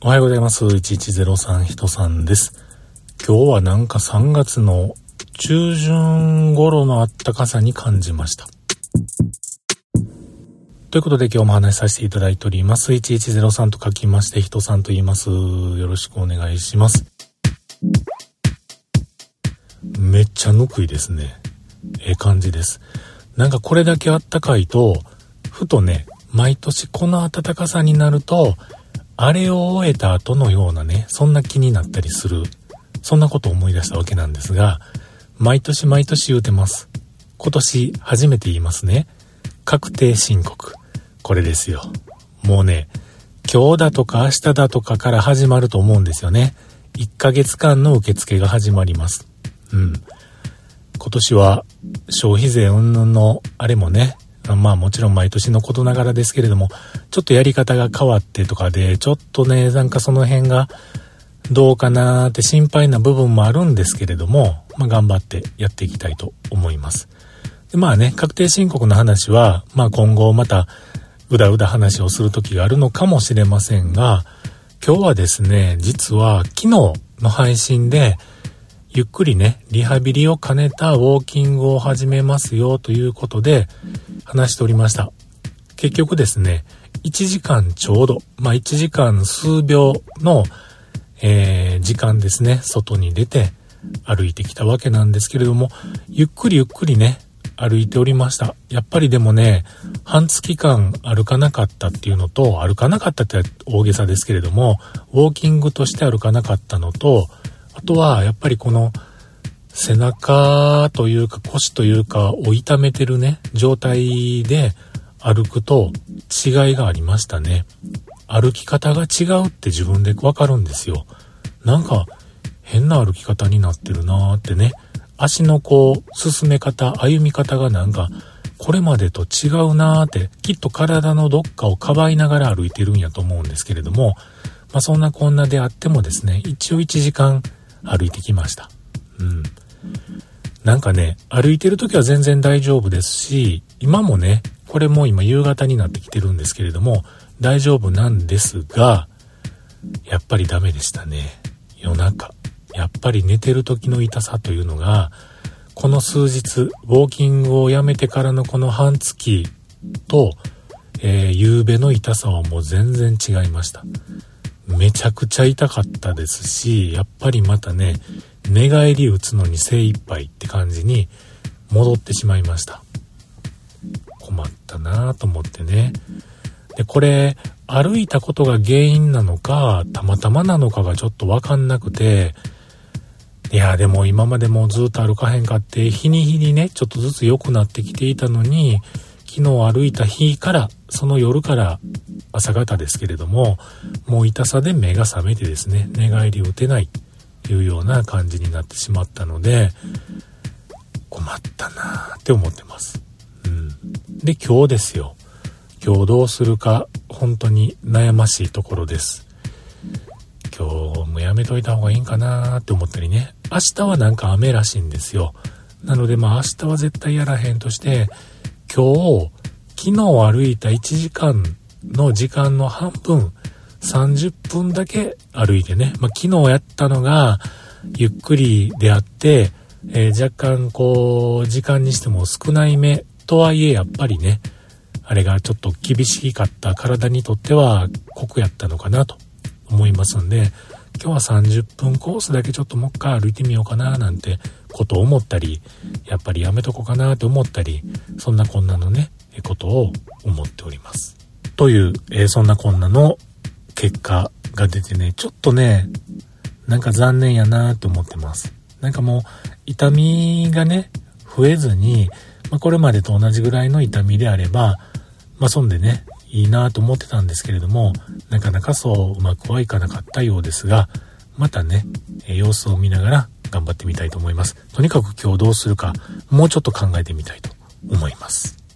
おはようございます。1103人さんです。今日はなんか3月の中旬頃の暖かさに感じました。ということで今日も話しさせていただいております。1103と書きまして人さんと言います。よろしくお願いします。めっちゃぬくいですね。ええ感じです。なんかこれだけ暖かいと、ふとね、毎年この暖かさになると、あれを終えた後のようなね、そんな気になったりする。そんなことを思い出したわけなんですが、毎年毎年言うてます。今年初めて言いますね。確定申告。これですよ。もうね、今日だとか明日だとかから始まると思うんですよね。1ヶ月間の受付が始まります。うん。今年は消費税云々のあれもね、まあもちろん毎年のことながらですけれども、ちょっとやり方が変わってとかで、ちょっとね、なんかその辺がどうかなーって心配な部分もあるんですけれども、まあ頑張ってやっていきたいと思います。でまあね、確定申告の話は、まあ今後またうだうだ話をする時があるのかもしれませんが、今日はですね、実は昨日の配信で、ゆっくりね、リハビリを兼ねたウォーキングを始めますよということで話しておりました。結局ですね、1時間ちょうど、まあ1時間数秒の、えー、時間ですね、外に出て歩いてきたわけなんですけれども、ゆっくりゆっくりね、歩いておりました。やっぱりでもね、半月間歩かなかったっていうのと、歩かなかったって大げさですけれども、ウォーキングとして歩かなかったのと、あとは、やっぱりこの、背中というか腰というかを痛めてるね、状態で歩くと違いがありましたね。歩き方が違うって自分でわかるんですよ。なんか変な歩き方になってるなーってね。足のこう、進め方、歩み方がなんか、これまでと違うなーって、きっと体のどっかをかばいながら歩いてるんやと思うんですけれども、まあそんなこんなであってもですね、一応1時間歩いてきました。うん。なんかね、歩いてる時は全然大丈夫ですし、今もね、これも今夕方になってきてるんですけれども、大丈夫なんですが、やっぱりダメでしたね。夜中。やっぱり寝てる時の痛さというのが、この数日、ウォーキングをやめてからのこの半月と、えー、夕べの痛さはもう全然違いました。めちゃくちゃ痛かったですし、やっぱりまたね、寝返り打つのに精一杯って感じに戻ってしまいました。困ったなぁと思ってね。で、これ、歩いたことが原因なのか、たまたまなのかがちょっとわかんなくて、いや、でも今までもずっと歩かへんかって、日に日にね、ちょっとずつ良くなってきていたのに、昨日歩いた日から、その夜から朝方ですけれども、もう痛さで目が覚めてですね、寝返りを打てないというような感じになってしまったので、困ったなーって思ってます。うん。で、今日ですよ。今日どうするか、本当に悩ましいところです。今日もやめといた方がいいんかなーって思ったりね。明日はなんか雨らしいんですよ。なのでまあ明日は絶対やらへんとして、今日、昨日歩いた1時間の時間の半分、30分だけ歩いてね、まあ、昨日やったのが、ゆっくりであって、えー、若干こう、時間にしても少ない目とはいえやっぱりね、あれがちょっと厳しかった体にとっては酷やったのかなと思いますんで、今日は30分コースだけちょっともう一回歩いてみようかななんてことを思ったり、やっぱりやめとこうかなって思ったり、そんなこんなのね、ことを思っております。という、えー、そんなこんなの結果が出てね、ちょっとね、なんか残念やなと思ってます。なんかもう、痛みがね、増えずに、まあ、これまでと同じぐらいの痛みであれば、まあ、そんでね、いいなと思ってたんですけれども、なかなかそううまくはいかなかったようですが、またね、様子を見ながら頑張ってみたいと思います。とにかく今日どうするか、もうちょっと考えてみたいと思います。